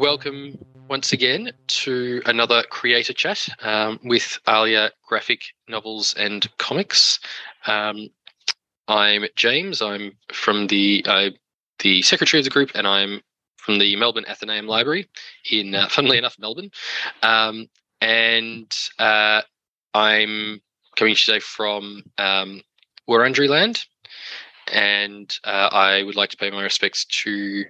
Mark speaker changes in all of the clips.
Speaker 1: Welcome once again to another creator chat um, with Alia Graphic Novels and Comics. Um, I'm James. I'm from the uh, the secretary of the group, and I'm from the Melbourne Athenaeum Library in, uh, funnily enough, Melbourne. Um, and uh, I'm coming today from um, Wurundjeri land, and uh, I would like to pay my respects to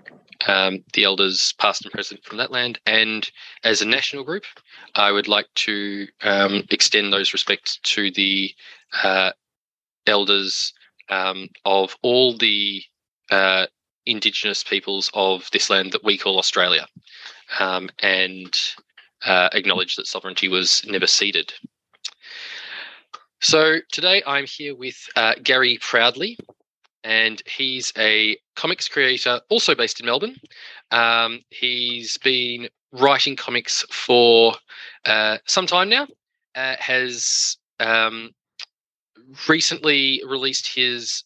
Speaker 1: um, the elders, past and present, from that land. And as a national group, I would like to um, extend those respects to the uh, elders um, of all the uh, Indigenous peoples of this land that we call Australia, um, and uh, acknowledge that sovereignty was never ceded. So today I'm here with uh, Gary Proudley, and he's a comics creator, also based in Melbourne. Um, he's been writing comics for uh, some time now. Uh, has um, recently released his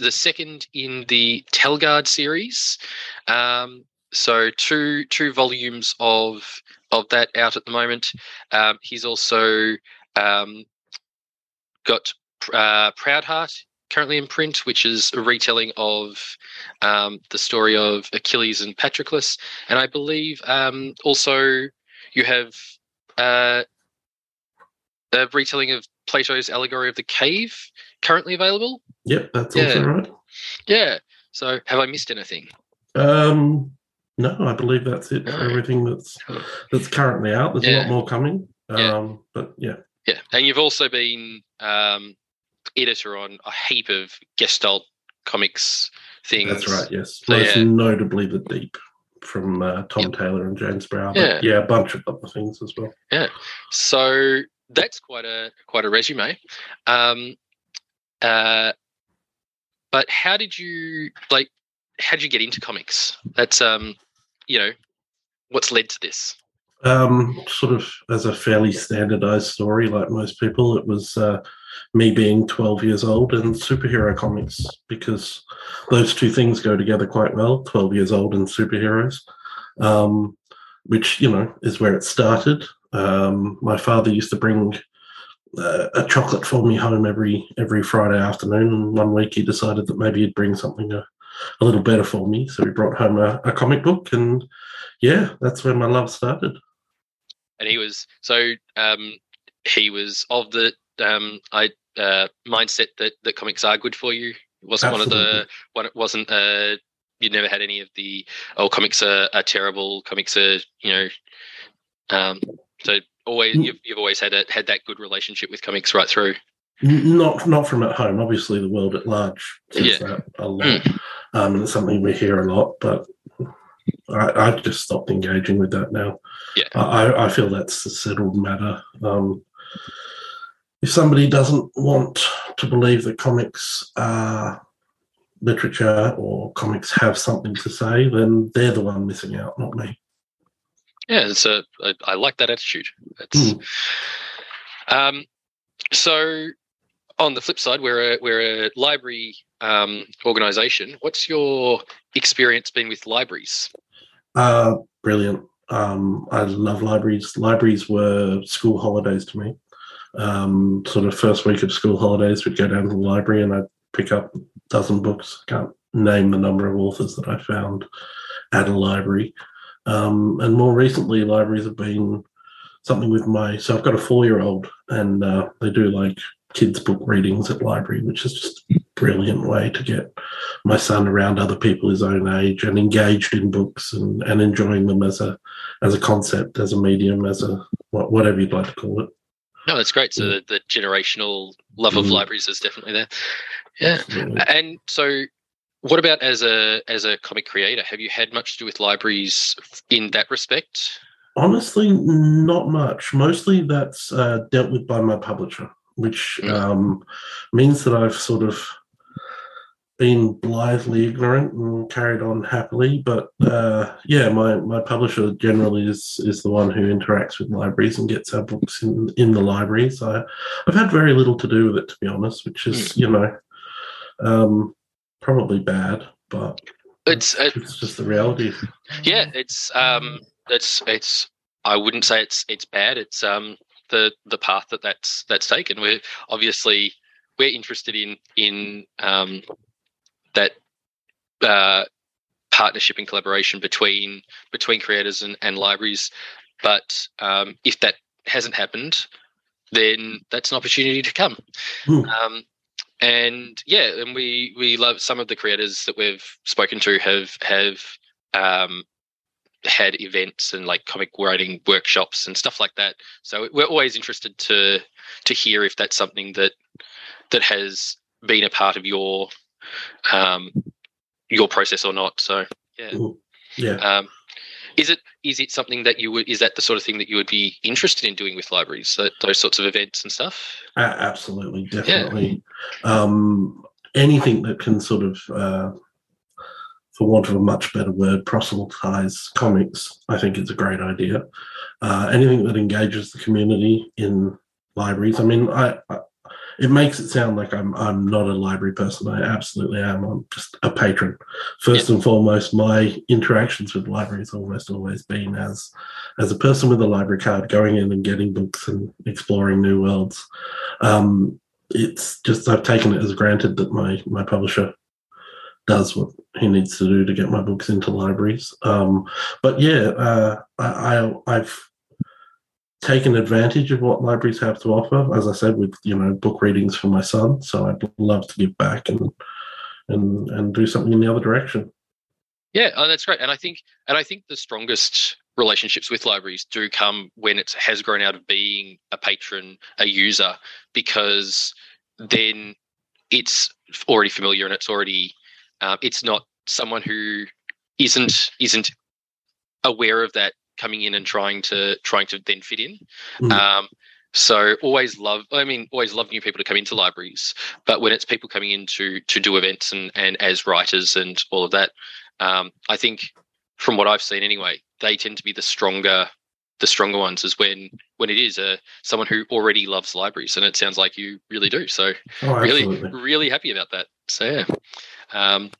Speaker 1: the second in the Talgard series. Um, so two two volumes of of that out at the moment. Um, he's also um, got uh, Proud Heart currently in print, which is a retelling of um, the story of Achilles and Patroclus, and I believe um, also you have uh, a retelling of Plato's allegory of the cave currently available.
Speaker 2: Yep, that's yeah. also right.
Speaker 1: Yeah. So, have I missed anything?
Speaker 2: Um, no, I believe that's it for everything that's that's currently out. There's yeah. a lot more coming. Um, yeah. but yeah.
Speaker 1: Yeah, and you've also been um, editor on a heap of Gestalt comics things.
Speaker 2: That's right. Yes, so, most yeah. notably the Deep from uh, Tom yep. Taylor and James Brindle. Yeah. yeah, a bunch of other things as well.
Speaker 1: Yeah. So that's quite a quite a resume. Um, uh, but how did you like? How did you get into comics? That's um, you know, what's led to this?
Speaker 2: Um, sort of as a fairly standardized story, like most people, it was uh, me being 12 years old and superhero comics because those two things go together quite well 12 years old and superheroes, um, which, you know, is where it started. Um, my father used to bring uh, a chocolate for me home every every Friday afternoon. And one week he decided that maybe he'd bring something a, a little better for me. So he brought home a, a comic book. And yeah, that's where my love started
Speaker 1: and he was so um, he was of the um, I uh, mindset that that comics are good for you. It wasn't Absolutely. one of the one. It wasn't uh, you never had any of the oh comics are, are terrible. Comics are you know. Um, so always mm. you've, you've always had a, had that good relationship with comics right through.
Speaker 2: Not not from at home. Obviously, the world at large says yeah. that a lot, mm. um, and it's something we hear a lot. But I, I just stopped engaging with that now.
Speaker 1: Yeah,
Speaker 2: I, I feel that's a settled matter. Um, if somebody doesn't want to believe that comics are literature or comics have something to say, then they're the one missing out, not me.
Speaker 1: Yeah, it's a. I, I like that attitude. That's, mm. um, so on the flip side, we're a we're a library um, organization. What's your experience been with libraries?
Speaker 2: Uh, brilliant. Um, I love libraries. Libraries were school holidays to me. Um, sort of first week of school holidays, we'd go down to the library and I'd pick up a dozen books. I can't name the number of authors that I found at a library. Um, and more recently, libraries have been something with my. So I've got a four-year-old, and uh, they do like kids' book readings at library, which is just a brilliant way to get my son around other people his own age and engaged in books and, and enjoying them as a as a concept, as a medium, as a whatever you'd like to call it.
Speaker 1: No, that's great. So the, the generational love of mm. libraries is definitely there. Yeah, Absolutely. and so what about as a as a comic creator? Have you had much to do with libraries in that respect?
Speaker 2: Honestly, not much. Mostly that's uh, dealt with by my publisher which um, means that I've sort of been blithely ignorant and carried on happily. But uh, yeah, my, my publisher generally is is the one who interacts with libraries and gets our books in in the libraries. I I've had very little to do with it to be honest, which is mm. you know um, probably bad, but
Speaker 1: it's
Speaker 2: it's, it's just the reality.
Speaker 1: Yeah, it's um, it's it's. I wouldn't say it's it's bad. It's um the the path that that's that's taken. We're obviously we're interested in in um that uh partnership and collaboration between between creators and, and libraries. But um, if that hasn't happened, then that's an opportunity to come.
Speaker 2: Hmm.
Speaker 1: Um, and yeah, and we we love some of the creators that we've spoken to have have um, had events and like comic writing workshops and stuff like that. So we're always interested to to hear if that's something that that has been a part of your um, your process or not. So yeah,
Speaker 2: Ooh, Yeah.
Speaker 1: um, is it is it something that you would is that the sort of thing that you would be interested in doing with libraries? That, those sorts of events and stuff.
Speaker 2: A- absolutely, definitely. Um, anything that can sort of, uh, for want of a much better word, proselytize comics, I think it's a great idea. Uh, anything that engages the community in libraries. I mean, I, I it makes it sound like I'm I'm not a library person. I absolutely am. I'm just a patron. First and foremost, my interactions with libraries almost always been as as a person with a library card, going in and getting books and exploring new worlds. Um, it's just I've taken it as granted that my my publisher does what he needs to do to get my books into libraries. Um, but yeah, uh, I, I I've taken advantage of what libraries have to offer. As I said, with you know book readings for my son, so I'd love to give back and and and do something in the other direction.
Speaker 1: Yeah, oh, that's great. And I think and I think the strongest relationships with libraries do come when it has grown out of being a patron, a user, because then it's already familiar and it's already um, it's not someone who isn't isn't aware of that coming in and trying to trying to then fit in.
Speaker 2: Mm.
Speaker 1: Um, so always love. I mean, always love new people to come into libraries. But when it's people coming in to to do events and and as writers and all of that, um, I think from what I've seen anyway, they tend to be the stronger the stronger ones is when when it is a someone who already loves libraries and it sounds like you really do. So
Speaker 2: Oh,
Speaker 1: really really happy about that. So yeah. Um,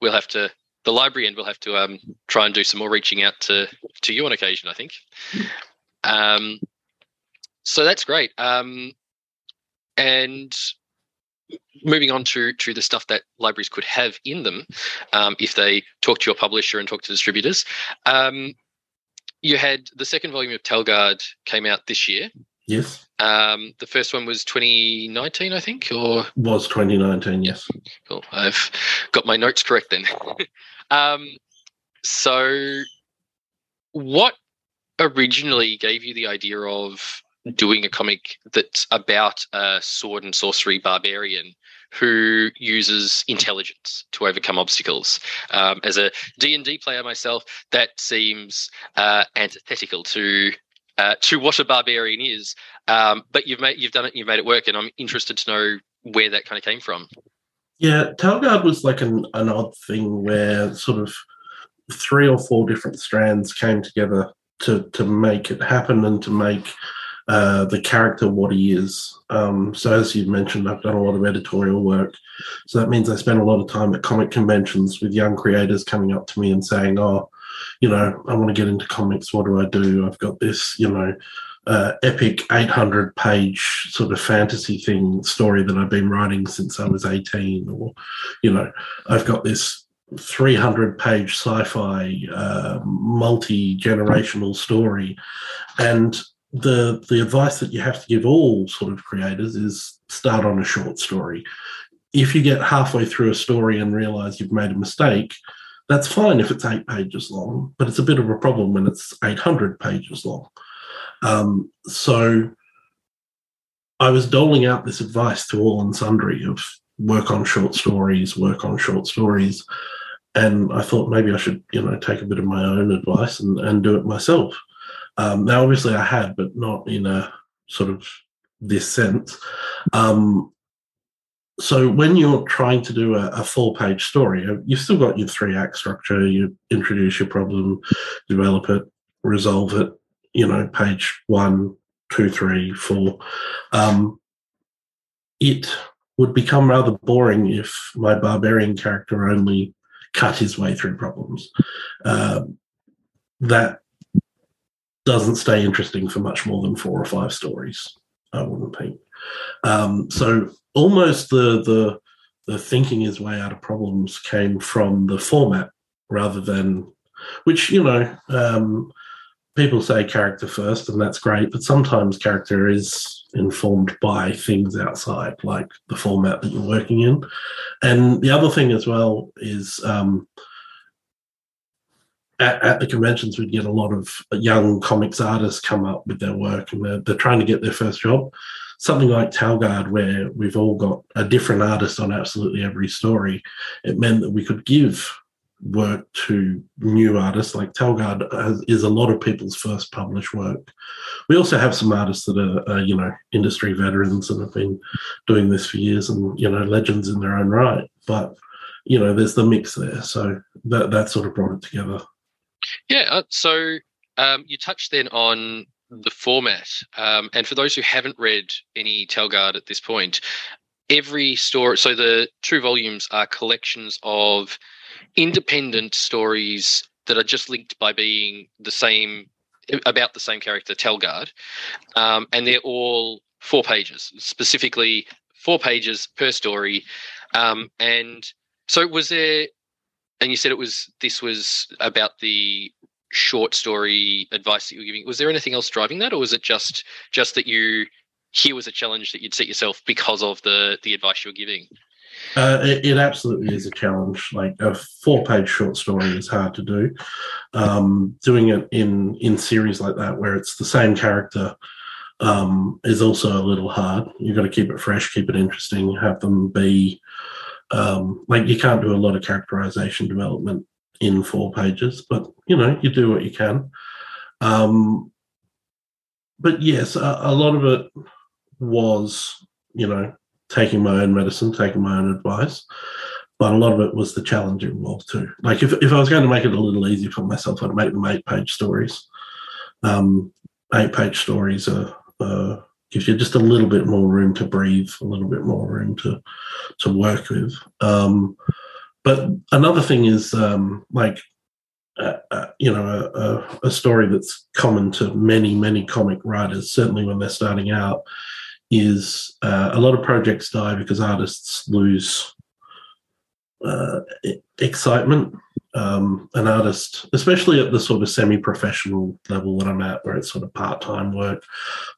Speaker 1: we'll have to the library end we'll have to um, try and do some more reaching out to to you on occasion i think. Um, so that's great. Um, and moving on to to the stuff that libraries could have in them um, if they talk to your publisher and talk to distributors um, you had the second volume of Talgard came out this year
Speaker 2: Yes,
Speaker 1: um, the first one was 2019 i think or
Speaker 2: was 2019. Yes.
Speaker 1: Cool. I've got my notes correct then. um, so, what originally gave you the idea of doing a comic that's about a sword and sorcery barbarian who uses intelligence to overcome obstacles? Um, as a D&D player myself, that seems uh, antithetical to uh, to what a barbarian is. Um, but you've made you've done it. You've made it work, and I'm interested to know where that kind of came from.
Speaker 2: Yeah, Talgard was like an, an odd thing where sort of three or four different strands came together to to make it happen and to make uh, the character what he is. Um, so as you mentioned, I've done a lot of editorial work. So that means I spend a lot of time at comic conventions with young creators coming up to me and saying, "Oh, you know, I want to get into comics. What do I do? I've got this, you know." Uh, epic 800 page sort of fantasy thing story that I've been writing since I was 18 or you know I've got this 300 page sci-fi uh, multi-generational story and the the advice that you have to give all sort of creators is start on a short story if you get halfway through a story and realize you've made a mistake that's fine if it's eight pages long but it's a bit of a problem when it's 800 pages long um, so I was doling out this advice to all and sundry of work on short stories, work on short stories. And I thought maybe I should, you know, take a bit of my own advice and, and do it myself. Um, now, obviously, I had, but not in a sort of this sense. Um, so when you're trying to do a, a full page story, you've still got your three act structure. You introduce your problem, develop it, resolve it. You know, page one, two, three, four. Um, it would become rather boring if my barbarian character only cut his way through problems. Uh, that doesn't stay interesting for much more than four or five stories. I wouldn't think. Um, so almost the the the thinking his way out of problems came from the format rather than which you know um, people say character first and that's great but sometimes character is informed by things outside like the format that you're working in and the other thing as well is um, at, at, the conventions we'd get a lot of young comics artists come up with their work and they're, they're trying to get their first job something like Talgard, where we've all got a different artist on absolutely every story, it meant that we could give work to new artists. Like Talgard is a lot of people's first published work. We also have some artists that are, are, you know, industry veterans and have been doing this for years and, you know, legends in their own right. But, you know, there's the mix there. So that, that sort of brought it together.
Speaker 1: Yeah. Uh, so um, you touched then on the format. Um, and for those who haven't read any Talgard at this point, every story, so the two volumes are collections of independent stories that are just linked by being the same, about the same character, Talgard. Um, and they're all four pages, specifically four pages per story. Um, and so was there, and you said it was, this was about the short story advice that you were giving. Was there anything else driving that or was it just just that you here was a challenge that you'd set yourself because of the the advice you're giving?
Speaker 2: Uh, it, it, absolutely is a challenge. Like a four page short story is hard to do. Um, doing it in in series like that where it's the same character um, is also a little hard. You've got to keep it fresh keep it interesting have them be um, like you can't do a lot of characterization development in four pages, but you know, you do what you can. Um, but yes, a, a lot of it was, you know, taking my own medicine, taking my own advice. But a lot of it was the challenge involved too. Like if, if I was going to make it a little easier for myself, I'd make them eight page stories. Um, eight page stories are, uh, gives you just a little bit more room to breathe, a little bit more room to to work with. Um, but another thing is um, like uh, uh, you know a, a, story that's common to many many comic writers certainly when they're starting out is uh, a lot of projects die because artists lose uh, excitement um, an artist especially at the sort of semi-professional level that i'm at where it's sort of part-time work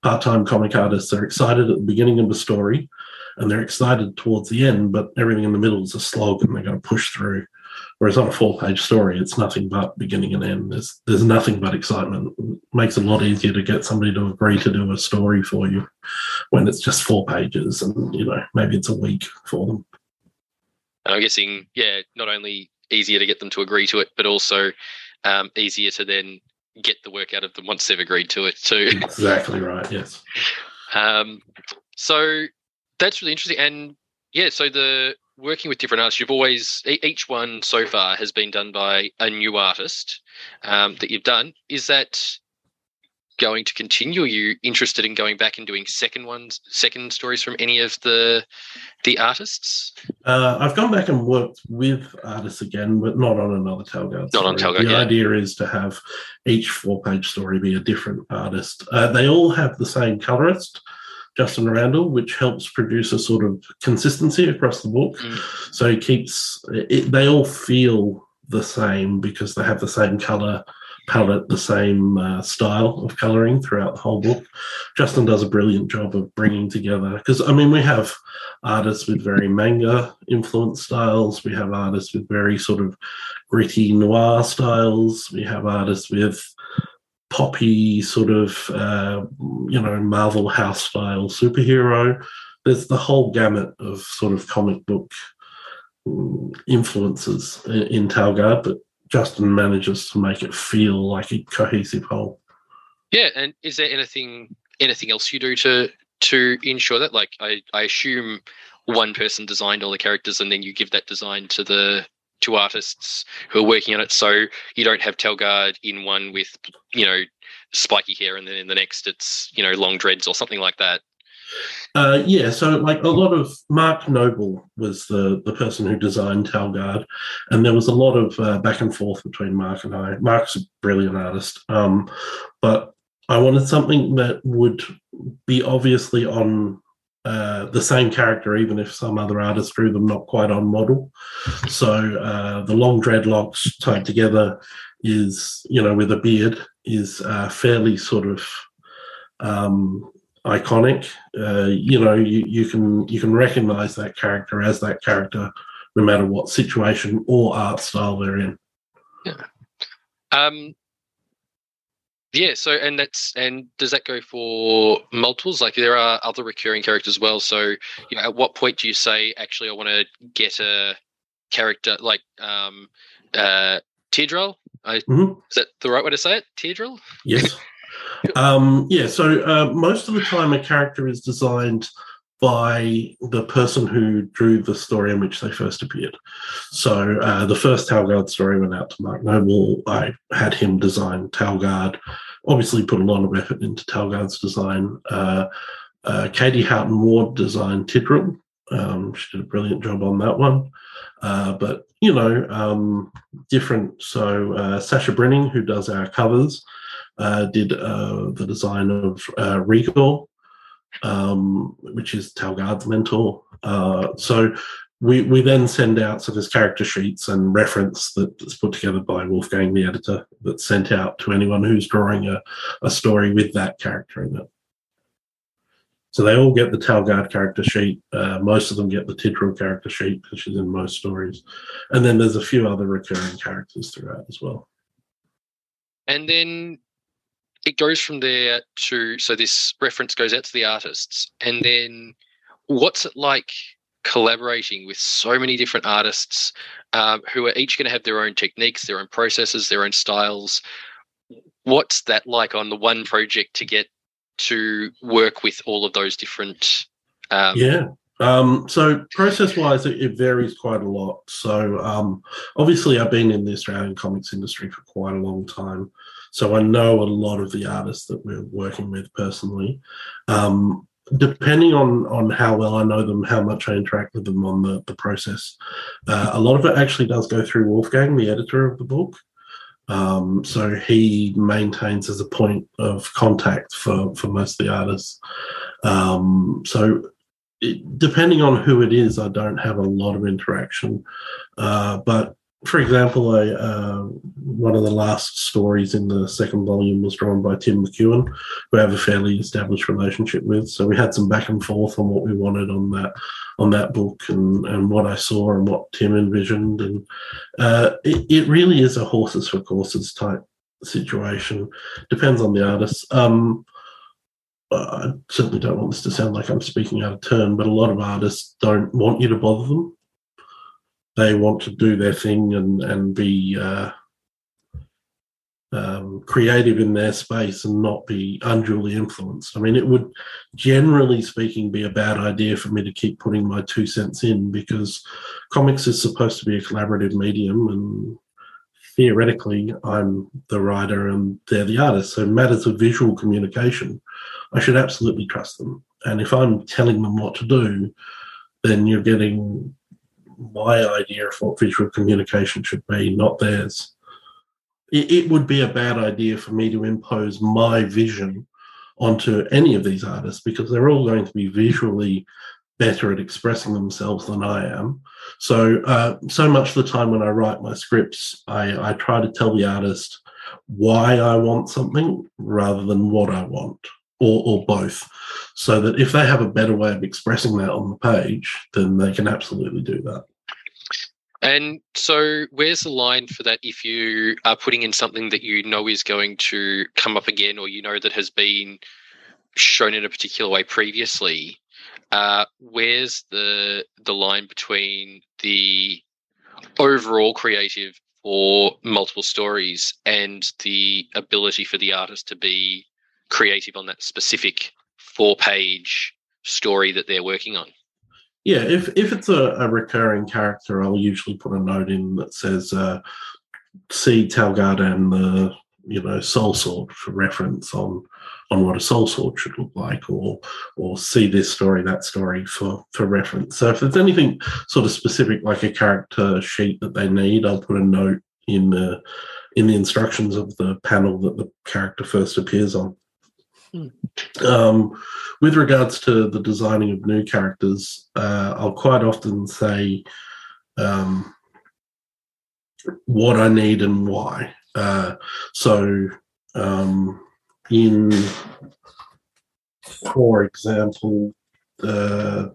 Speaker 2: part-time comic artists are excited at the beginning of the story and they're excited towards the end, but everything in the middle is a slog and they're going to push through. Whereas on a four page story, it's nothing but beginning and end. There's there's nothing but excitement. It makes it a lot easier to get somebody to agree to do a story for you when it's just four pages and you know, maybe it's a week for them.
Speaker 1: And I'm guessing, yeah, not only easier to get them to agree to it, but also um, easier to then get the work out of them once they've agreed to it too.
Speaker 2: Exactly right. Yes.
Speaker 1: Um, so that's really interesting. And yeah, so the working with different artists, you've always each one so far has been done by a new artist um, that you've done. Is that going to continue? Are you interested in going back and doing second ones, second stories from any of the the artists?
Speaker 2: Uh, I've gone back and worked with artists again, but not on another Talgard.
Speaker 1: Not on Talgard.
Speaker 2: The yeah. idea is to have each four page story be a different artist. Uh, they all have the same colorist. Justin Randall, which helps produce a sort of consistency across the book. Mm. So it keeps it, they all feel the same because they have the same color palette, the same uh, style of coloring throughout the whole book. Justin does a brilliant job of bringing together because I mean we have artists with very manga influenced styles, we have artists with very sort of gritty noir styles, we have artists with poppy sort of uh, you know Marvel house style superhero. There's the whole gamut of sort of comic book mm, influences in Talgard, but Justin manages to make it feel like a cohesive whole.
Speaker 1: Yeah, and is there anything anything else you do to to ensure that? Like, I, I assume one person designed all the characters, and then you give that design to the two artists who are working on it. So you don't have Talgard in one with, you know, spiky hair and then in the next it's, you know, long dreads or something like that.
Speaker 2: Uh, yeah, so like a lot of Mark Noble was the the person who designed Talgard, and there was a lot of uh, back and forth between Mark and I. Mark's a brilliant artist, um, but I wanted something that would be obviously on uh, the same character, even if some other artist drew them not quite on model. So uh, the long dreadlocks tied together is, you know, with a beard, is uh, fairly sort of um, iconic. Uh, you know, you, you can you can recognize that character as that character, no matter what situation or art style they're in.
Speaker 1: Yeah. Um, yeah, so and that's and does that go for multiples? Like there are other recurring characters as well. So you know, at what point do you say actually I want to get a character like um uh Teardrell? I mm-hmm. is that the right way to say it? Teardrell?
Speaker 2: Yes. um yeah, so uh, most of the time a character is designed by the person who drew the story in which they first appeared. So uh, the first Talgard story went out to Mark Noble. I had him design Talgard obviously put a lot of effort into Talgard's design. Uh, uh, Katie Houghton Ward designed Tidril. Um, she did a brilliant job on that one. Uh, but, you know, um, different. So uh, Sasha Brenning, who does our covers, uh, did uh, the design of Regal, um, which is Talgard's mentor. so we, we then send out so there's character sheets and reference that's put together by Wolfgang, the editor, that's sent out to anyone who's drawing a, a story with that character in it. So they all get the Talgard character sheet. Uh, most of them get the Tidril character sheet, which is in most stories. And then there's a few other recurring characters throughout as well.
Speaker 1: And then it goes from there to so this reference goes out to the artists. And then what's it like collaborating with so many different artists um, who are each going to have their own techniques, their own processes, their own styles. What's that like on the one project to get to work with all of those different?
Speaker 2: Um, yeah. Um, so process wise, it, it, varies quite a lot. So um, obviously, I've been in the Australian comics industry for quite a long time. So I know a lot of the artists that we're working with personally. Um, depending on on how well I know them, how much I interact with them on the the process, uh, a lot of it actually does go through Wolfgang, the editor of the book. Um, so he maintains as a point of contact for for most of the artists. Um, so it, depending on who it is, I don't have a lot of interaction, uh, but for example, a, uh, one of the last stories in the second volume was drawn by Tim McEwen, who I have a fairly established relationship with. So we had some back and forth on what we wanted on that on that book and, and what I saw and what Tim envisioned. And uh, it, it really is a horses for courses type situation. Depends on the artist. Um, I certainly don't want this to sound like I'm speaking out of turn, but a lot of artists don't want you to bother them they want to do their thing and and be uh, um, creative in their space and not be unduly influenced. I mean, it would generally speaking be a bad idea for me to keep putting my two cents in because comics is supposed to be a collaborative medium and theoretically I'm the writer and they're the artist. So matters of visual communication, I should absolutely trust them. And if I'm telling them what to do, then you're getting my idea of what visual communication should be, not theirs. It, it would be a bad idea for me to impose my vision onto any of these artists because they're all going to be visually better at expressing themselves than I am. So, uh, so much of the time when I write my scripts, I, I try to tell the artist why I want something rather than what I want or, or both. So that if they have a better way of expressing that on the page, then they can absolutely do that.
Speaker 1: And so, where's the line for that if you are putting in something that you know is going to come up again, or you know that has been shown in a particular way previously? Uh, where's the the line between the overall creative for multiple stories and the ability for the artist to be creative on that specific four page story that they're working on.
Speaker 2: Yeah, if if it's a, a recurring character, I'll usually put a note in that says uh, see Talgard and the you know, soul sword for reference on on what a soul sword should look like, or or see this story, that story for for reference. So if there's anything sort of specific, like a character sheet that they need, I'll put a note in the in the instructions of the panel that the character first appears on. Hmm. Um, with regards to the designing of new characters, uh, I'll quite often say um, what I need and why. Uh, so, um, in, for example, uh,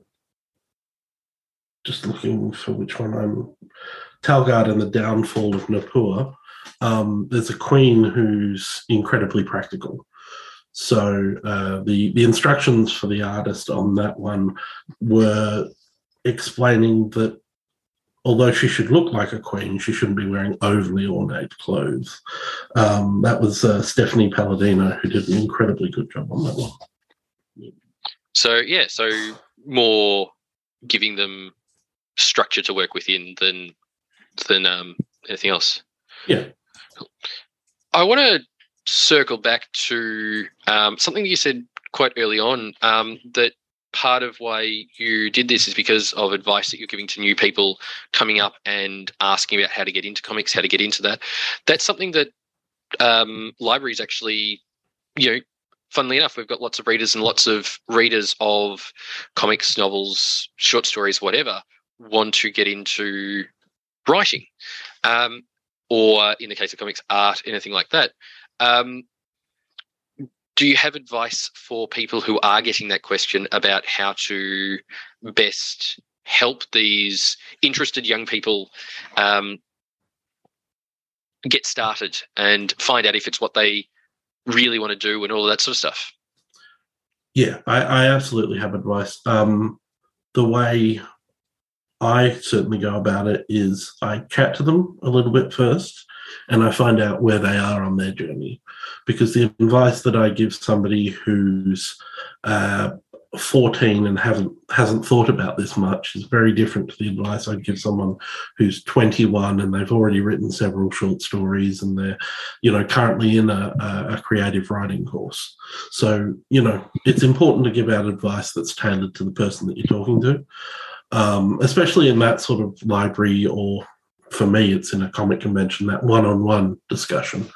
Speaker 2: just looking for which one I'm, Talgard and the Downfall of Nippur. Um, there's a queen who's incredibly practical. So uh, the the instructions for the artist on that one were explaining that although she should look like a queen, she shouldn't be wearing overly ornate clothes. Um, that was uh, Stephanie Palladino, who did an incredibly good job on that one.
Speaker 1: So, yeah, so more giving them structure to work within than than um, anything else.
Speaker 2: Yeah.
Speaker 1: I want to circle back to um, something that you said quite early on um, that part of why you did this is because of advice that you're giving to new people coming up and asking about how to get into comics, how to get into that. That's something that um, libraries actually, you know, funnily enough, we've got lots of readers and lots of readers of comics, novels, short stories, whatever, want to get into writing. Um, or in the case of comics, art, anything like that. Um, do you have advice for people who are getting that question about how to best help these interested young people um, get started and find out if it's what they really want to do and all of that sort of stuff?
Speaker 2: Yeah, I, I absolutely have advice. Um, the way I certainly go about it is I chat to them a little bit first and I find out where they are on their journey. Because the advice that I give somebody who's uh, 14 and haven't hasn't thought about this much is very different to the advice I'd give someone who's 21 and they've already written several short stories and they're, you know, currently in a, a creative writing course. So, you know, it's important to give out advice that's tailored to the person that you're talking to, um, especially in that sort of library or for me, it's in a comic convention, that one on one discussion.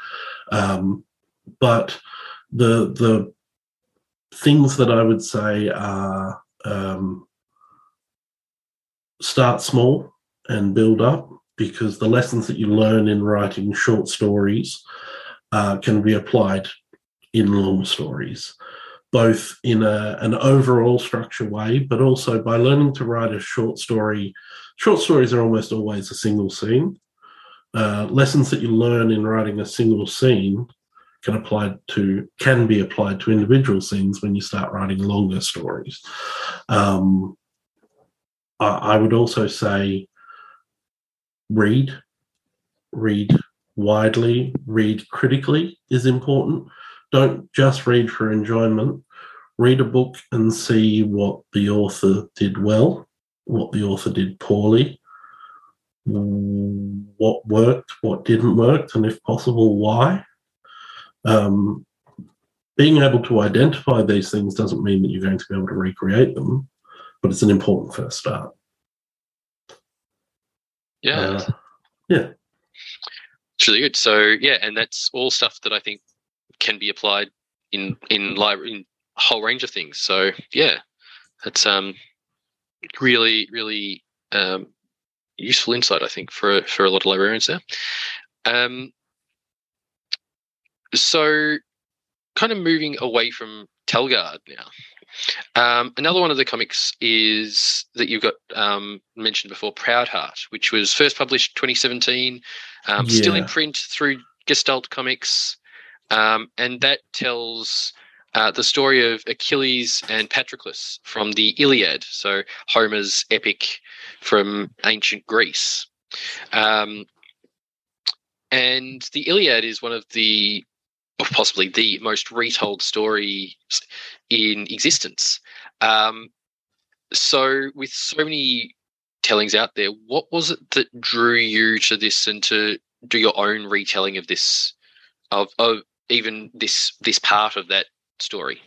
Speaker 2: Um, but the, the things that I would say are um, start small and build up because the lessons that you learn in writing short stories uh, can be applied in long stories, both in a, an overall structure way, but also by learning to write a short story short stories are almost always a single scene. Uh, lessons that you learn in writing a single scene can apply to can be applied to individual scenes when you start writing longer stories. Um, I, I would also say read, read widely, read critically is important. Don't just read for enjoyment. Read a book and see what the author did well what the author did poorly, what worked, what didn't work, and if possible, why. Um, being able to identify these things doesn't mean that you're going to be able to recreate them, but it's an important first start.
Speaker 1: Yeah. Uh,
Speaker 2: yeah.
Speaker 1: It's really good. So yeah, and that's all stuff that I think can be applied in in in a whole range of things. So yeah, that's um really, really um, useful insight, I think, for for a lot of librarians there. Um, so, kind of moving away from Talgard now. Um, another one of the comics is that you've got um, mentioned before, Proud Heart, which was first published 2017, um, yeah. still in print through Gestalt Comics, um, and that tells uh, the story of Achilles and Patroclus from the Iliad, so Homer's epic from ancient Greece. Um, and the Iliad is one of the, or possibly the most retold story in existence. Um, so, with so many tellings out there, what was it that drew you to this and to do your own retelling of this of of even this this part of that story?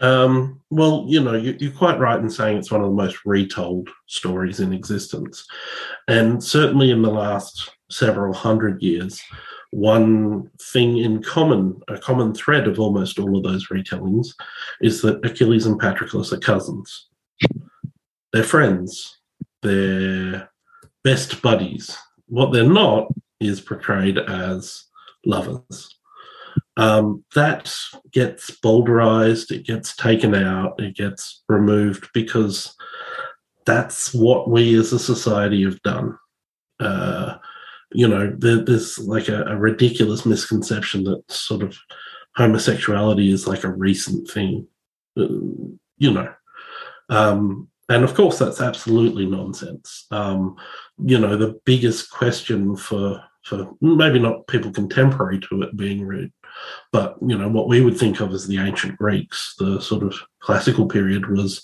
Speaker 2: Um, well, you know, you, you're quite right in saying it's one of the most retold stories in existence, and certainly in the last several hundred years, one thing in common, a common thread of almost all of those retellings, is that Achilles and Patroclus are cousins. They're friends. They're best buddies. What they're not is portrayed as lovers. Um, that gets bowdlerized, it gets taken out, it gets removed because that's what we as a society have done. Uh, you know, there, there's like a, a, ridiculous misconception that sort of homosexuality is like a recent thing, uh, you know. Um, and of course, that's absolutely nonsense. Um, you know, the biggest question for for maybe not people contemporary to it being read, but you know what we would think of as the ancient Greeks, the sort of classical period was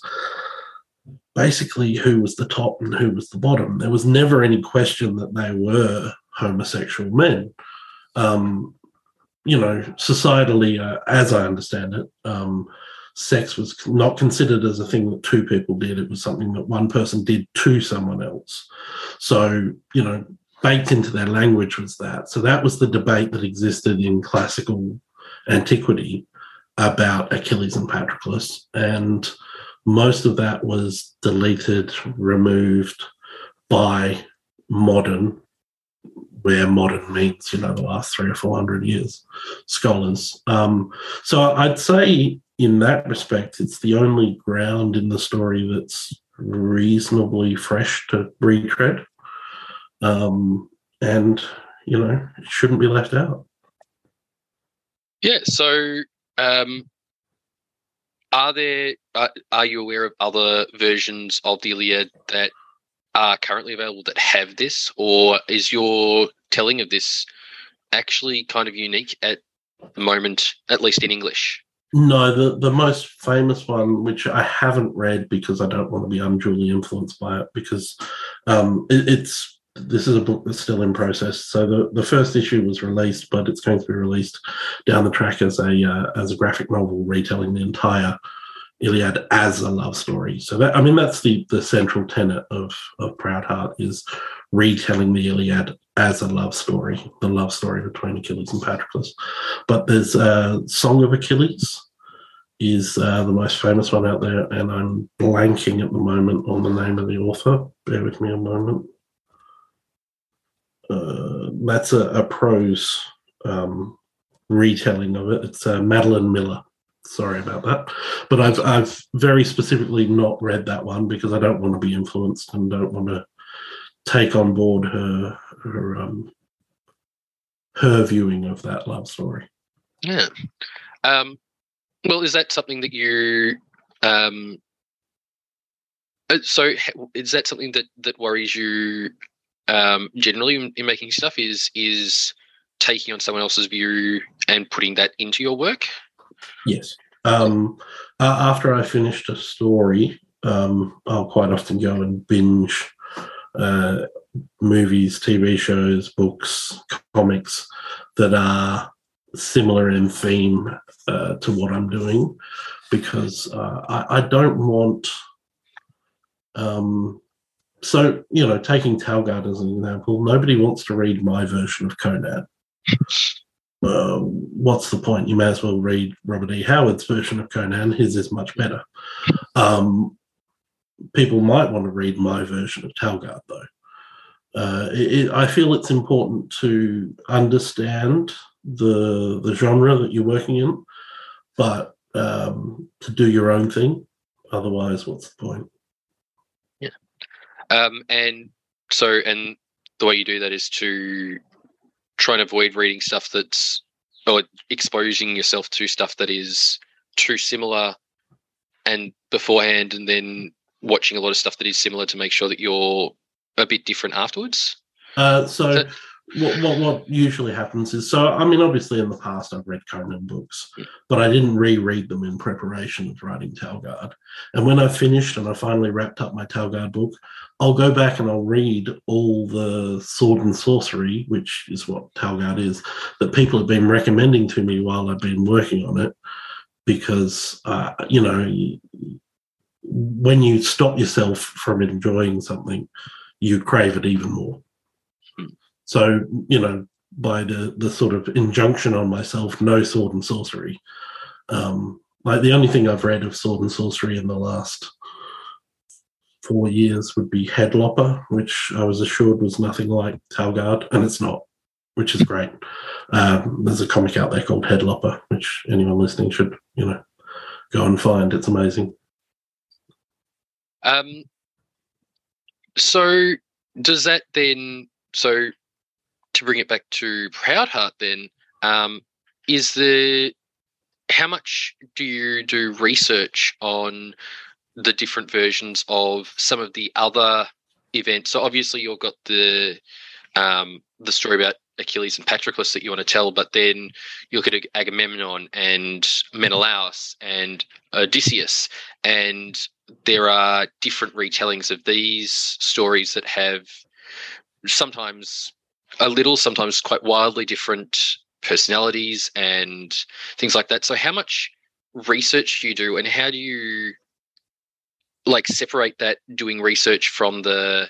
Speaker 2: basically who was the top and who was the bottom. There was never any question that they were homosexual men. Um, you know, societally, uh, as I understand it, um, sex was not considered as a thing that two people did. It was something that one person did to someone else. So, you know, baked into their language was that. So that was the debate that existed in classical antiquity about Achilles and Patroclus. And most of that was deleted, removed by modern, where modern means, you know, the last three or four hundred years, scholars. Um, so I'd say in that respect, it's the only ground in the story that's reasonably fresh to retread um, and you know it shouldn't be left out.
Speaker 1: Yeah. So, um, are there uh, are you aware of other versions of the Iliad that are currently available that have this, or is your telling of this actually kind of unique at the moment, at least in English?
Speaker 2: No, the, the most famous one, which I haven't read because I don't want to be unduly influenced by it, because um, it, it's this is a book that's still in process. So the, the first issue was released, but it's going to be released down the track as a uh, as a graphic novel retelling the entire Iliad as a love story. So that I mean that's the the central tenet of of Proud Heart is retelling the Iliad as a love story, the love story between Achilles and Patroclus. But there's a Song of Achilles is uh, the most famous one out there, and I'm blanking at the moment on the name of the author. Bear with me a moment uh, that's a, a prose um, retelling of it. It's uh, Madeline Miller. Sorry about that, but I've I've very specifically not read that one because I don't want to be influenced and don't want to take on board her her um, her viewing of that love story.
Speaker 1: Yeah. Um, well, is that something that you um, uh, so is that something that that worries you um, generally in, in, making stuff is is taking on someone else's view and putting that into your work.
Speaker 2: Yes. Um, uh, after I finished a story, um, I'll quite often go and binge uh, movies, TV shows, books, comics that are similar in theme uh, to what I'm doing because uh, I, I, don't want um, so, you know, taking Talgard as an example, nobody wants to read my version of Conan. Uh, what's the point? You may as well read Robert E. Howard's version of Conan. His is much better. Um, people might want to read my version of Talgard, though. Uh, it, I feel it's important to understand the the genre that you're working in, but um, to do your own thing. Otherwise, what's the point?
Speaker 1: Um, and so, and the way you do that is to try and avoid reading stuff that's or exposing yourself to stuff that is too similar and beforehand, and then watching a lot of stuff that is similar to make sure that you're a bit different afterwards.
Speaker 2: Uh, so, that- what, what what usually happens is so I mean obviously in the past I've read Conan books, but I didn't reread them in preparation of writing Talgard. And when I finished and I finally wrapped up my Talgard book, I'll go back and I'll read all the sword and sorcery, which is what Talgard is, that people have been recommending to me while I've been working on it, because uh, you know when you stop yourself from enjoying something, you crave it even more. So, you know, by the the sort of injunction on myself, no sword and sorcery. Um, like the only thing I've read of sword and sorcery in the last four years would be Headlopper, which I was assured was nothing like Talgard, and it's not, which is great. Um, there's a comic out there called Headlopper, which anyone listening should, you know, go and find. It's amazing.
Speaker 1: Um, so does that then? So to bring it back to Proudheart, then um, is the how much do you do research on the different versions of some of the other events? So obviously you've got the um, the story about Achilles and Patroclus that you want to tell, but then you look at Agamemnon and Menelaus and Odysseus, and there are different retellings of these stories that have sometimes a little, sometimes quite wildly different personalities and things like that. So, how much research do you do, and how do you like separate that doing research from the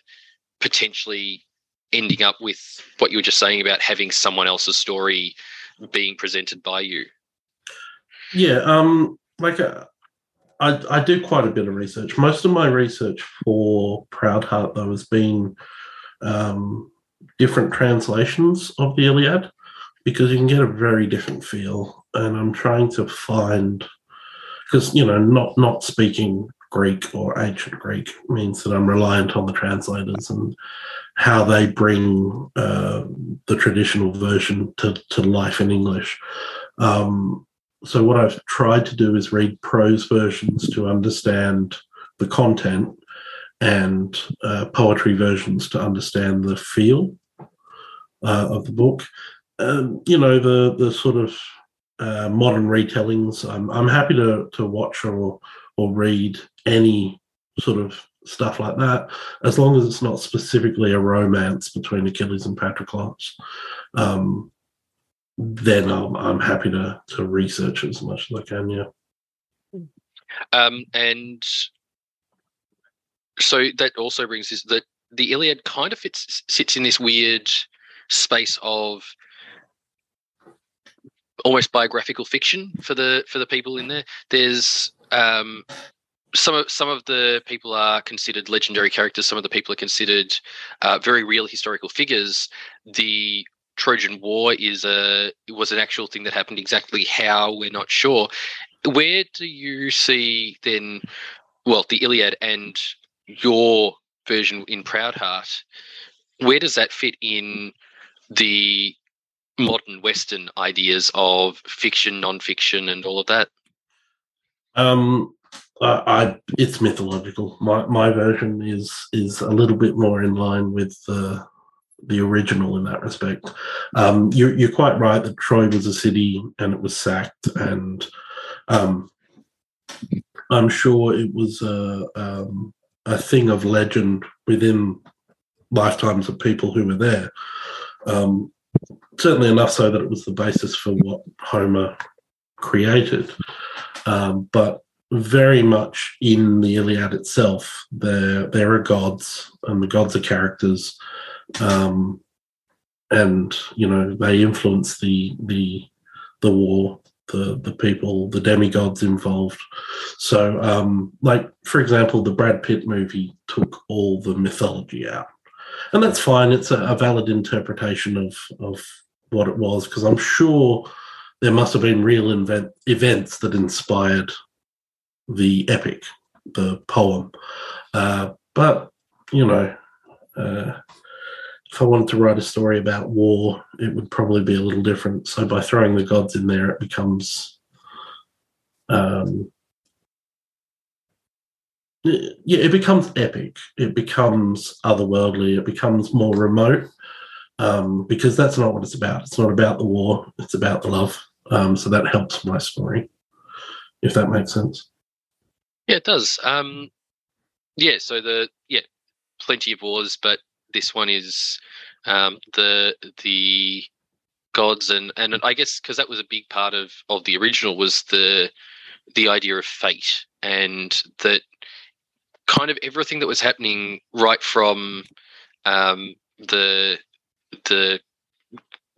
Speaker 1: potentially ending up with what you were just saying about having someone else's story being presented by you?
Speaker 2: Yeah, um, like uh, I, I do quite a bit of research. Most of my research for Proud Heart, though, has been um, different translations of the Iliad because you can get a very different feel. And I'm trying to find because you know not not speaking Greek or ancient Greek means that I'm reliant on the translators and how they bring uh, the traditional version to, to life in English. Um, so what I've tried to do is read prose versions to understand the content and uh, poetry versions to understand the feel uh, of the book. Um, you know, the the sort of uh, modern retellings. I'm I'm happy to to watch or or read any sort of stuff like that, as long as it's not specifically a romance between Achilles and Patroclus. Um, then I'm, I'm happy to to research as much as I can. Yeah.
Speaker 1: Um, and so that also brings this that the Iliad kind of fits sits in this weird space of almost biographical fiction for the for the people in there. There's um, some of some of the people are considered legendary characters. Some of the people are considered uh, very real historical figures. The Trojan War is a was an actual thing that happened. Exactly how we're not sure. Where do you see then? Well, the Iliad and your version in Proudheart. Where does that fit in the modern Western ideas of fiction, non-fiction, and all of that?
Speaker 2: Um, I, I, it's mythological. My my version is is a little bit more in line with the the original in that respect. Um, you're you're quite right that Troy was a city and it was sacked, and um, I'm sure it was a um, a thing of legend within lifetimes of people who were there. Um, certainly enough so that it was the basis for what Homer created. Um, but very much in the Iliad itself, there there are gods, and the gods are characters, um, and you know they influence the the the war, the the people, the demigods involved. So, um, like for example, the Brad Pitt movie took all the mythology out and that's fine. It's a, a valid interpretation of of what it was because I'm sure there must have been real events that inspired the epic, the poem. Uh, but you know, uh, if I wanted to write a story about war, it would probably be a little different. So by throwing the gods in there, it becomes um, yeah, it becomes epic. It becomes otherworldly. It becomes more remote. um, because that's not what it's about. It's not about the war. It's about the love. Um, so that helps my story, if that makes sense.
Speaker 1: Yeah, it does. Um, yeah, so the yeah, plenty of wars, but this one is um, the the gods and and I guess because that was a big part of of the original was the the idea of fate and that kind of everything that was happening right from um, the the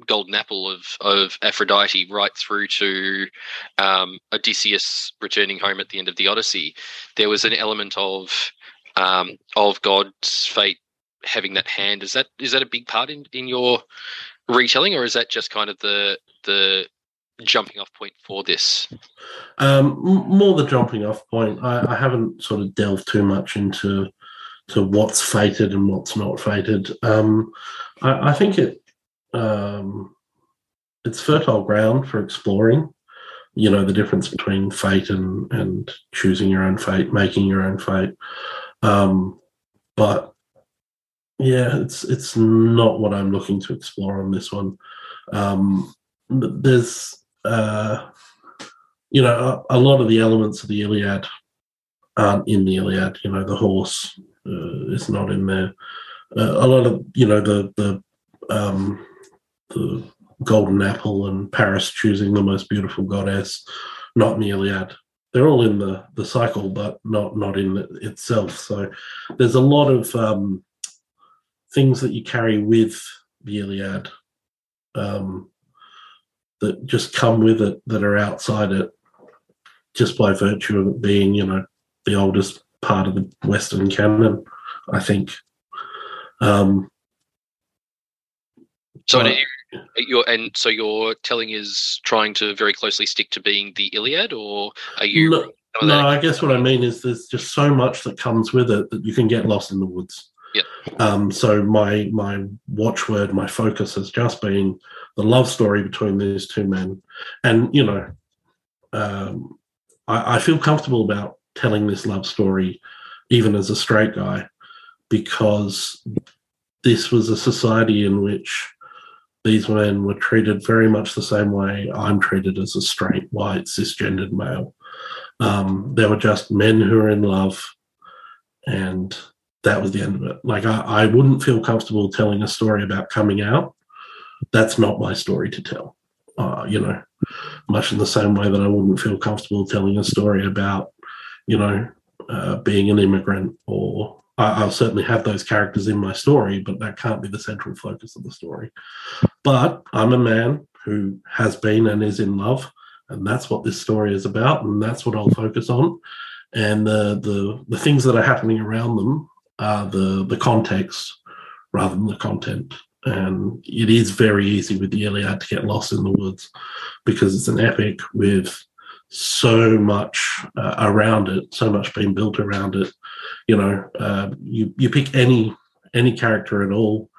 Speaker 1: golden apple of of Aphrodite right through to um, Odysseus returning home at the end of the Odyssey, there was an element of um, of God's fate having that hand. Is that is that a big part in, in your retelling, or is that just kind of the the jumping off point for this?
Speaker 2: Um, more the jumping off point. I, I haven't sort of delved too much into to what's fated and what's not fated. Um, I, I, think it um, it's fertile ground for exploring. You know the difference between fate and and choosing your own fate, making your own fate. Um, but yeah, it's it's not what I'm looking to explore on this one. Um, there's uh, you know a, a, lot of the elements of the Iliad aren't in the Iliad. You know the horse uh, is not in there. Uh, a lot of you know the the um, the golden apple and Paris choosing the most beautiful goddess, not in the Iliad. They're all in the the cycle, but not not in it itself. So there's a lot of um, things that you carry with the Iliad um, that just come with it that are outside it, just by virtue of it being, you know, the oldest part of the Western canon. I think. Um,
Speaker 1: so, you're and so your telling is trying to very closely stick to being the Iliad, or are you?
Speaker 2: No, no I guess what I mean is there's just so much that comes with it that you can get lost in the woods. Um, so my my watchword, my focus has just been the love story between these two men, and you know, um, I, I feel comfortable about telling this love story, even as a straight guy, because this was a society in which these men were treated very much the same way I'm treated as a straight, white, cisgendered male. Um, they were just men who were in love, and that was the end of it. Like I, I wouldn't feel comfortable telling a story about coming out. That's not my story to tell. Uh, you know, much in the same way that I wouldn't feel comfortable telling a story about, you know, uh, being an immigrant or I, will certainly have those characters in my story, but that can't be the central focus of the story. But I'm a man who has been and is in love, and that's what this story is about, and that's what I'll focus on. And the the the things that are happening around them uh, the the context rather than the content. And it is very easy with the Iliad to get lost in the woods because it's an epic with so much uh, around it, so much being built around it. You know, uh, you you pick any any character at all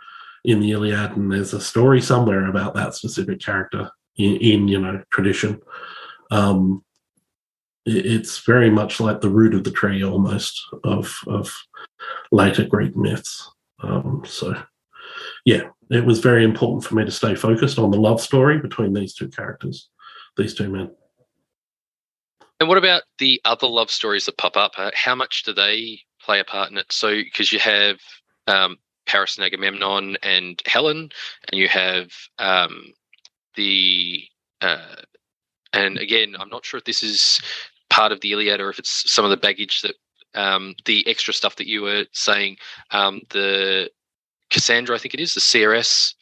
Speaker 2: in the Iliad, and there's a story somewhere about that specific character in, in you know tradition. Um, it, it's very much like the root of the tree, almost of of later Greek myths. Um, so, yeah, it was very important for me to stay focused on the love story between these two characters, these two men.
Speaker 1: And what about the other love stories that pop up? Uh, how much do they play a part in it? So, because you have um, Paris and Agamemnon and Helen, and you have um, the uh, and again, I'm not sure if this is part of the Iliad or if it's some of the baggage that um, the extra stuff that you were saying, um, the Cassandra, I think it is, the CRS,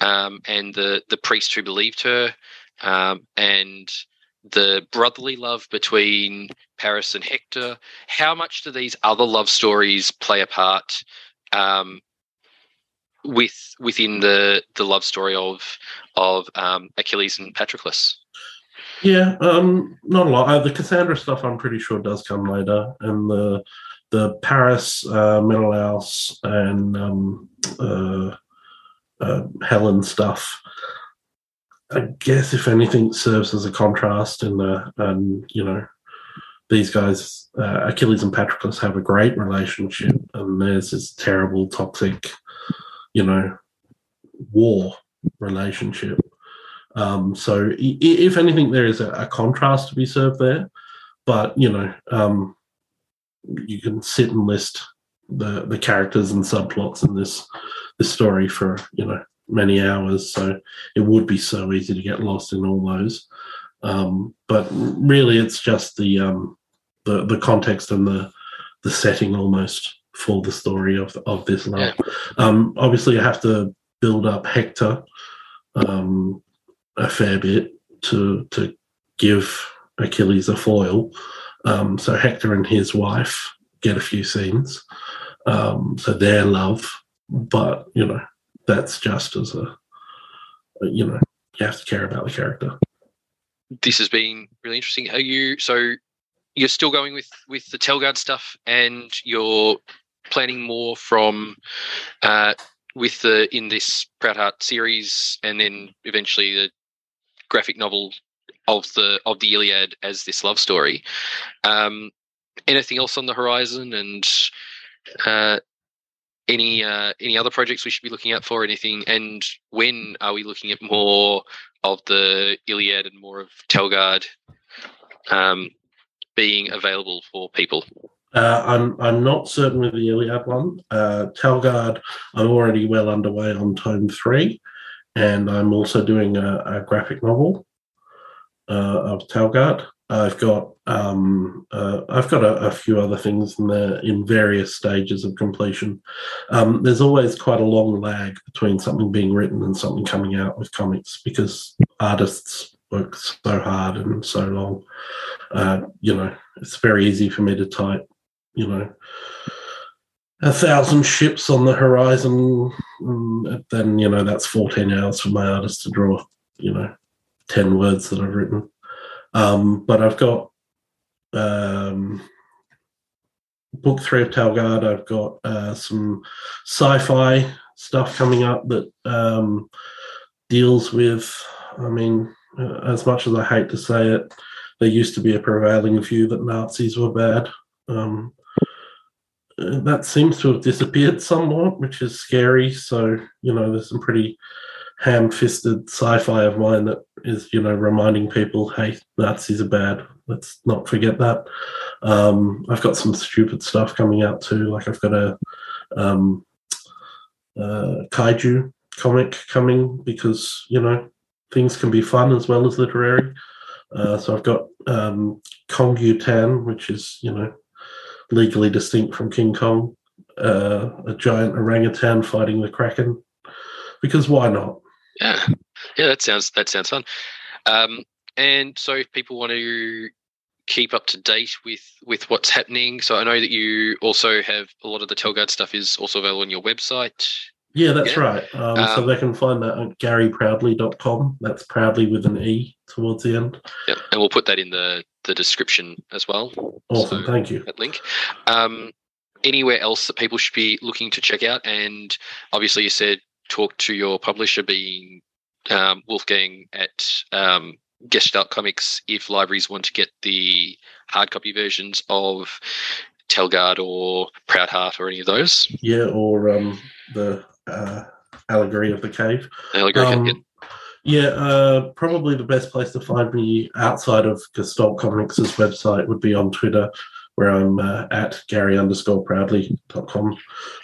Speaker 1: um, and the the priest who believed her, um, and the brotherly love between Paris and Hector. How much do these other love stories play a part um, with within the the love story of of um, Achilles and Patroclus?
Speaker 2: Yeah, um, not a lot. Uh, the Cassandra stuff, I'm pretty sure, does come later, and the the Paris, uh, Menelaus, and um, uh, uh, Helen stuff. I guess if anything serves as a contrast, the and you know these guys, uh, Achilles and Patroclus have a great relationship, and there's this terrible, toxic, you know, war relationship. Um, so, i- if anything, there is a, a, contrast to be served there. But you know, um, you can sit and list the the characters and subplots in this this story for you know many hours. So it would be so easy to get lost in all those. Um, but really, it's just the um, the the context and the the setting almost for the story of of this love. Um, obviously, I have to build up Hector um, a fair bit to to give Achilles a foil. Um, so Hector and his wife get a few scenes. Um, so their love, but you know that's just as a you know you have to care about the character.
Speaker 1: This has been really interesting. Are you so you're still going with with the Talgard stuff, and you're planning more from uh, with the in this Proud Heart series, and then eventually the graphic novel of the of the Iliad as this love story. Um, anything else on the horizon, and uh, any uh, any other projects we should be looking out for? Anything, and when are we looking at more of the Iliad and more of Talgard? Um, being available for people?
Speaker 2: Uh, I'm I'm not certain with the Iliad one. Uh, Talgard, I'm already well underway on tome three, and I'm also doing a, a graphic novel uh, of Talgard. I've got um, uh, I've got a, a, few other things in there in various stages of completion. Um, there's always quite a long lag between something being written and something coming out with comics because artists work so hard and so long. Uh, you know, it's very easy for me to type, you know, a thousand ships on the horizon. Then, you know, that's 14 hours for my artist to draw, you know, 10 words that I've written. Um, but I've got um, book three of Talgard. I've got uh, some sci fi stuff coming up that um, deals with, I mean, uh, as much as I hate to say it, there used to be a prevailing view that Nazis were bad. Um, uh, that seems to have disappeared somewhat, which is scary. So, you know, there's some pretty ham fisted sci fi of mine that is, you know, reminding people, hey, Nazis are bad. Let's not forget that. Um, I've got some stupid stuff coming out too. Like, I've got a um, uh, kaiju comic coming because, you know, things can be fun as well as literary. Uh, so I've got um, Kong-U-Tan, which is you know legally distinct from King Kong, uh, a giant orangutan fighting the kraken. Because why not?
Speaker 1: Yeah, yeah, that sounds that sounds fun. Um, and so, if people want to keep up to date with with what's happening, so I know that you also have a lot of the Talgard stuff is also available on your website.
Speaker 2: Yeah, that's yeah. right. Um, um, so they can find that at garyproudly.com. That's proudly with an E towards the end.
Speaker 1: Yeah, and we'll put that in the, the description as well.
Speaker 2: Awesome, so, thank you.
Speaker 1: That link. Um, anywhere else that people should be looking to check out? And obviously, you said talk to your publisher, being um, Wolfgang at um, Gestalt Comics, if libraries want to get the hard copy versions of Talgard or Proudheart or any of those.
Speaker 2: Yeah, or um, the uh, allegory of the cave.
Speaker 1: Allegory, um,
Speaker 2: yeah, uh, probably the best place to find me outside of Gestalt Comics' website would be on Twitter, where I'm uh, at Gary underscore proudly.com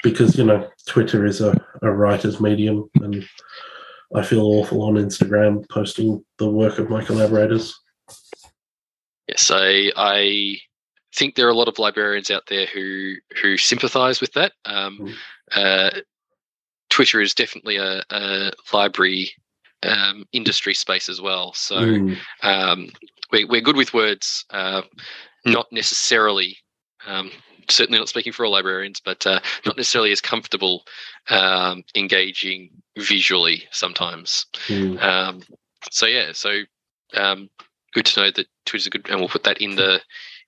Speaker 2: because, you know, Twitter is a, a writer's medium and I feel awful on Instagram posting the work of my collaborators.
Speaker 1: Yes, I, I think there are a lot of librarians out there who who sympathise with that. Um, mm. uh, Twitter is definitely a, a library um, industry space as well. So mm. um, we, we're good with words, uh, not necessarily. Um, certainly not speaking for all librarians, but uh, not necessarily as comfortable um, engaging visually sometimes. Mm. Um, so yeah, so um, good to know that Twitter's a good, and we'll put that in the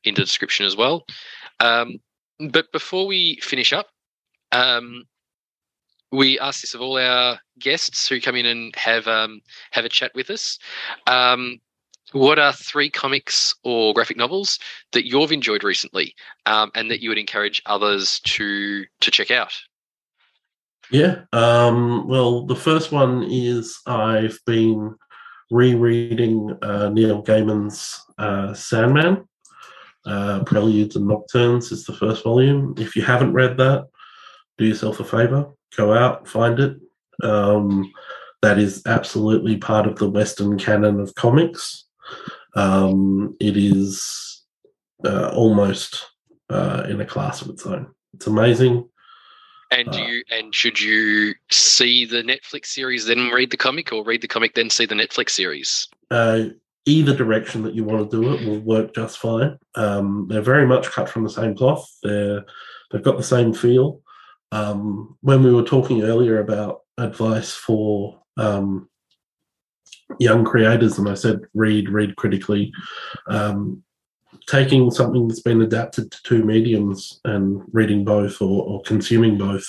Speaker 1: in the description as well. Um, but before we finish up, um, we ask this of all our guests who come in and have um, have a chat with us. Um, what are three comics or graphic novels that you've enjoyed recently, um, and that you would encourage others to to check out?
Speaker 2: Yeah. Um, well, the first one is I've been rereading uh, Neil Gaiman's uh, Sandman. Uh, Preludes and Nocturnes is the first volume. If you haven't read that, do yourself a favor, go out, find it. Um, that is absolutely part of the Western canon of comics. Um, it is uh, almost uh, in a class of its own. It's amazing.
Speaker 1: And do
Speaker 2: Uh,
Speaker 1: you and should you see the Netflix series then read the comic, or read the comic then see the Netflix series?
Speaker 2: Uh, either direction that you want to do it will work just fine. Um, they're very much cut from the same cloth. They're they've got the same feel. Um, when we were talking earlier about advice for um, young creators, and I said read, read critically. Um, taking something that's been adapted to two mediums and reading both or, or consuming both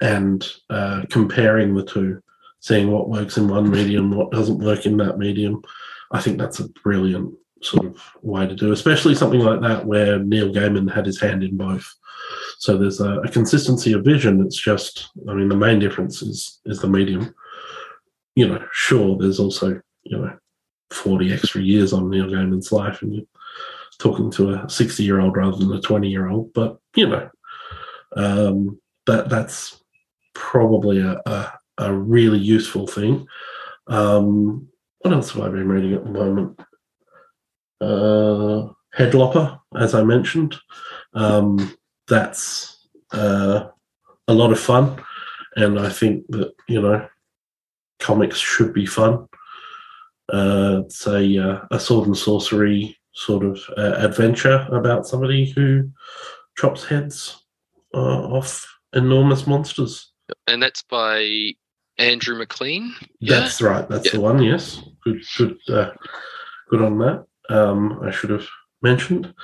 Speaker 2: and uh, comparing the two, seeing what works in one medium, what doesn't work in that medium. I think that's a brilliant sort of way to do, especially something like that where Neil Gaiman had his hand in both. So there's a, a consistency of vision. It's just, I mean, the main difference is is the medium. You know, sure, there's also you know 40 extra years on Neil Gaiman's life, and you're talking to a 60 year old rather than a 20 year old. But you know, um, that that's probably a, a, a really useful thing. Um, what else have I been reading at the moment? Uh, Headlopper, as I mentioned. Um, that's uh, a lot of fun, and I think that you know, comics should be fun. Uh, it's a uh, a sword and sorcery sort of uh, adventure about somebody who chops heads uh, off enormous monsters.
Speaker 1: And that's by Andrew MacLean.
Speaker 2: That's right. That's
Speaker 1: Yeah.
Speaker 2: the one. Yes. Good. Good. Uh, good on that. Um, I should have mentioned.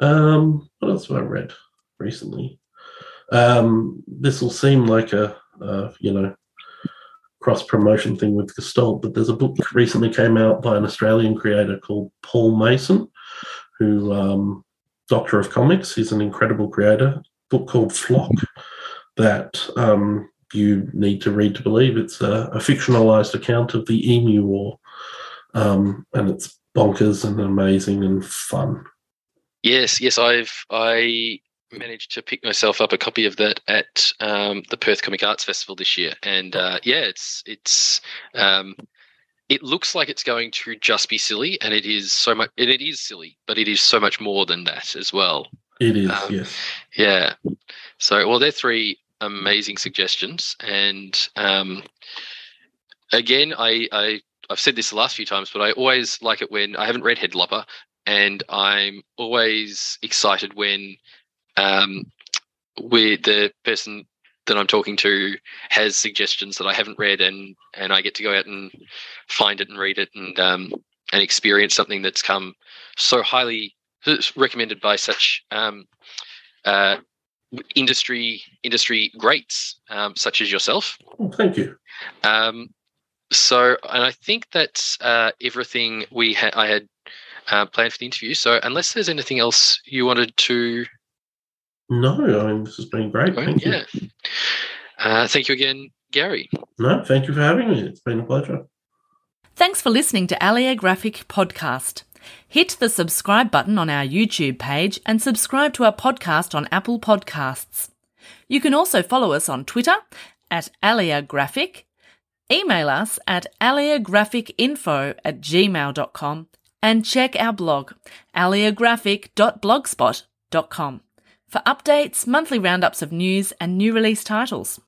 Speaker 2: Um, what else have I read recently? Um, this will seem like a, you know cross promotion thing with Gestalt, but there's a book recently came out by an Australian creator called Paul Mason, who um, Doctor of Comics. He's an incredible creator. Book called Flock that um, you need to read to believe. It's a, a fictionalized account of the Emu War, um, and it's bonkers and amazing and fun.
Speaker 1: Yes, yes, I've I managed to pick myself up a copy of that at um, the Perth Comic Arts Festival this year, and uh, yeah, it's it's um, it looks like it's going to just be silly, and it is so much, and it is silly, but it is so much more than that as well.
Speaker 2: It is,
Speaker 1: Um,
Speaker 2: yes.
Speaker 1: Yeah. So, well, they're three amazing suggestions, and um, again, I, I I've said this the last few times, but I always like it when I haven't read Headlopper, and I'm always excited when um, we the person that I'm talking to has suggestions that I haven't read, and and I get to go out and find it and read it and um, and experience something that's come so highly recommended by such um, uh, industry industry greats um, such as yourself.
Speaker 2: Oh, thank you.
Speaker 1: Um, so, and I think that's uh, everything we had. I had uh, planned for the interview. So, unless there's anything else you wanted to,
Speaker 2: No, I mean, this has been great.
Speaker 1: well,
Speaker 2: Thank
Speaker 1: yeah.
Speaker 2: you.
Speaker 1: Uh, thank you again, Gary.
Speaker 2: No, thank you for having me. It's been a pleasure.
Speaker 3: Thanks for listening to Alia Graphic Podcast. Hit the subscribe button on our YouTube page and subscribe to our podcast on Apple Podcasts. You can also follow us on Twitter at Alia Graphic, email us at aliagraphicinfo at gmail.com, and check our blog, aliagraphic.blogspot.com, for updates, monthly roundups of news, and new release titles.